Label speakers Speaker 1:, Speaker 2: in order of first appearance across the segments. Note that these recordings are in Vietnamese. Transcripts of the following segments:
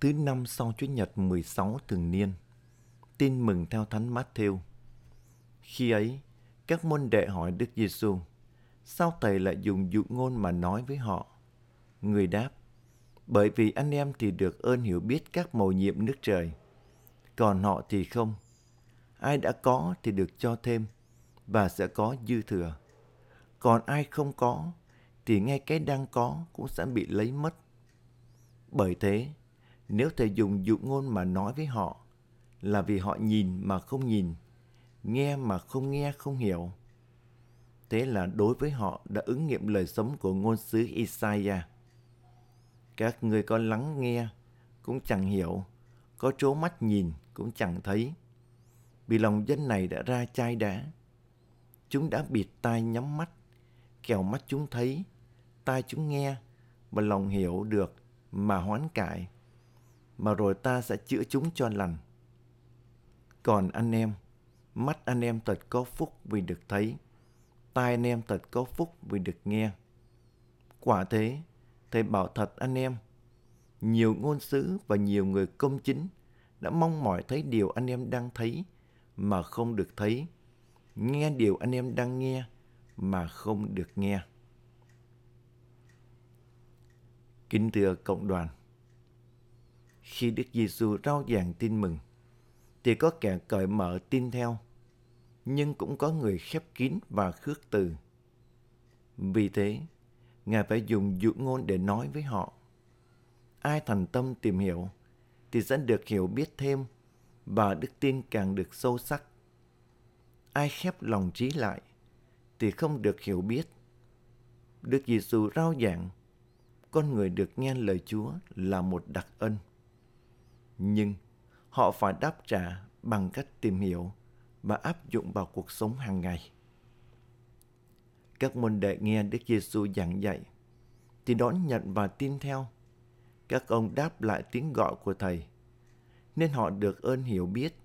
Speaker 1: Thứ năm sau Chúa Nhật 16 thường niên, tin mừng theo Thánh Matthew. Khi ấy, các môn đệ hỏi Đức Giêsu, sao thầy lại dùng dụ ngôn mà nói với họ? Người đáp, bởi vì anh em thì được ơn hiểu biết các mầu nhiệm nước trời, còn họ thì không. Ai đã có thì được cho thêm và sẽ có dư thừa. Còn ai không có thì ngay cái đang có cũng sẽ bị lấy mất. Bởi thế, nếu thầy dùng dụ ngôn mà nói với họ là vì họ nhìn mà không nhìn, nghe mà không nghe không hiểu. Thế là đối với họ đã ứng nghiệm lời sống của ngôn sứ Isaiah. Các người có lắng nghe cũng chẳng hiểu, có trố mắt nhìn cũng chẳng thấy. Vì lòng dân này đã ra chai đá. Chúng đã bịt tai nhắm mắt, kẻo mắt chúng thấy, tai chúng nghe và lòng hiểu được mà hoán cải mà rồi ta sẽ chữa chúng cho lành. Còn anh em, mắt anh em thật có phúc vì được thấy, tai anh em thật có phúc vì được nghe. Quả thế, Thầy bảo thật anh em, nhiều ngôn sứ và nhiều người công chính đã mong mỏi thấy điều anh em đang thấy mà không được thấy, nghe điều anh em đang nghe mà không được nghe. Kính thưa cộng đoàn, khi Đức Giêsu rao giảng tin mừng, thì có kẻ cởi mở tin theo, nhưng cũng có người khép kín và khước từ. Vì thế, Ngài phải dùng dụ ngôn để nói với họ. Ai thành tâm tìm hiểu, thì sẽ được hiểu biết thêm và đức tin càng được sâu sắc. Ai khép lòng trí lại, thì không được hiểu biết. Đức Giêsu rao giảng, con người được nghe lời Chúa là một đặc ân nhưng họ phải đáp trả bằng cách tìm hiểu và áp dụng vào cuộc sống hàng ngày. Các môn đệ nghe Đức Giêsu giảng dạy thì đón nhận và tin theo. Các ông đáp lại tiếng gọi của Thầy, nên họ được ơn hiểu biết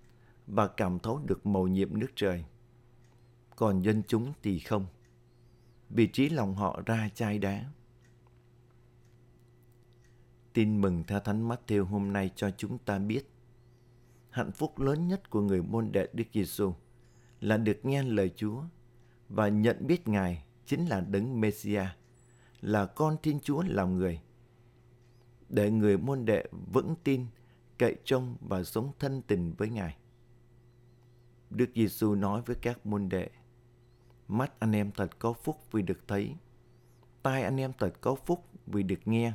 Speaker 1: và cảm thấu được mầu nhiệm nước trời. Còn dân chúng thì không, vì trí lòng họ ra chai đá. Tin mừng theo Thánh Matthew hôm nay cho chúng ta biết hạnh phúc lớn nhất của người môn đệ Đức Giêsu là được nghe lời Chúa và nhận biết Ngài chính là đấng Messia, là con Thiên Chúa làm người. Để người môn đệ vững tin, cậy trông và sống thân tình với Ngài. Đức Giêsu nói với các môn đệ: Mắt anh em thật có phúc vì được thấy, tai anh em thật có phúc vì được nghe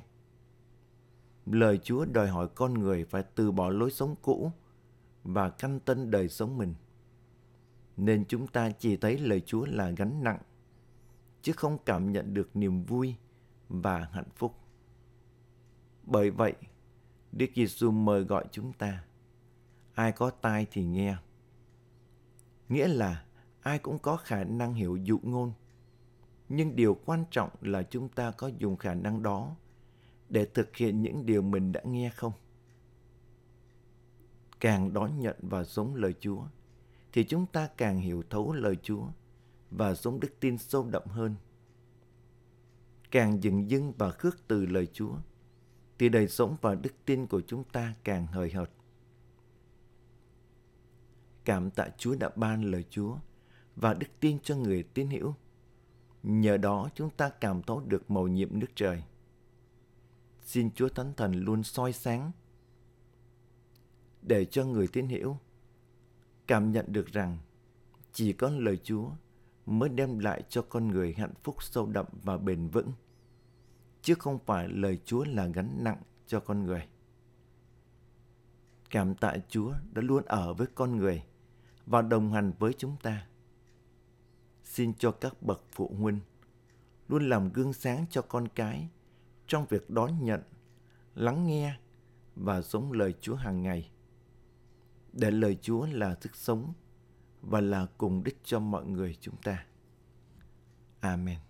Speaker 1: lời Chúa đòi hỏi con người phải từ bỏ lối sống cũ và canh tân đời sống mình. Nên chúng ta chỉ thấy lời Chúa là gánh nặng, chứ không cảm nhận được niềm vui và hạnh phúc. Bởi vậy, Đức Giêsu mời gọi chúng ta, ai có tai thì nghe. Nghĩa là ai cũng có khả năng hiểu dụ ngôn, nhưng điều quan trọng là chúng ta có dùng khả năng đó để thực hiện những điều mình đã nghe không? Càng đón nhận và sống lời Chúa, thì chúng ta càng hiểu thấu lời Chúa và sống đức tin sâu đậm hơn. Càng dừng dưng và khước từ lời Chúa, thì đời sống và đức tin của chúng ta càng hời hợt. Cảm tạ Chúa đã ban lời Chúa và đức tin cho người tín hữu. Nhờ đó chúng ta cảm thấu được mầu nhiệm nước trời. Xin Chúa Thánh Thần luôn soi sáng để cho người tín hiểu cảm nhận được rằng chỉ có lời Chúa mới đem lại cho con người hạnh phúc sâu đậm và bền vững, chứ không phải lời Chúa là gánh nặng cho con người. Cảm tạ Chúa đã luôn ở với con người và đồng hành với chúng ta. Xin cho các bậc phụ huynh luôn làm gương sáng cho con cái trong việc đón nhận, lắng nghe và sống lời Chúa hàng ngày. Để lời Chúa là sức sống và là cùng đích cho mọi người chúng ta. Amen.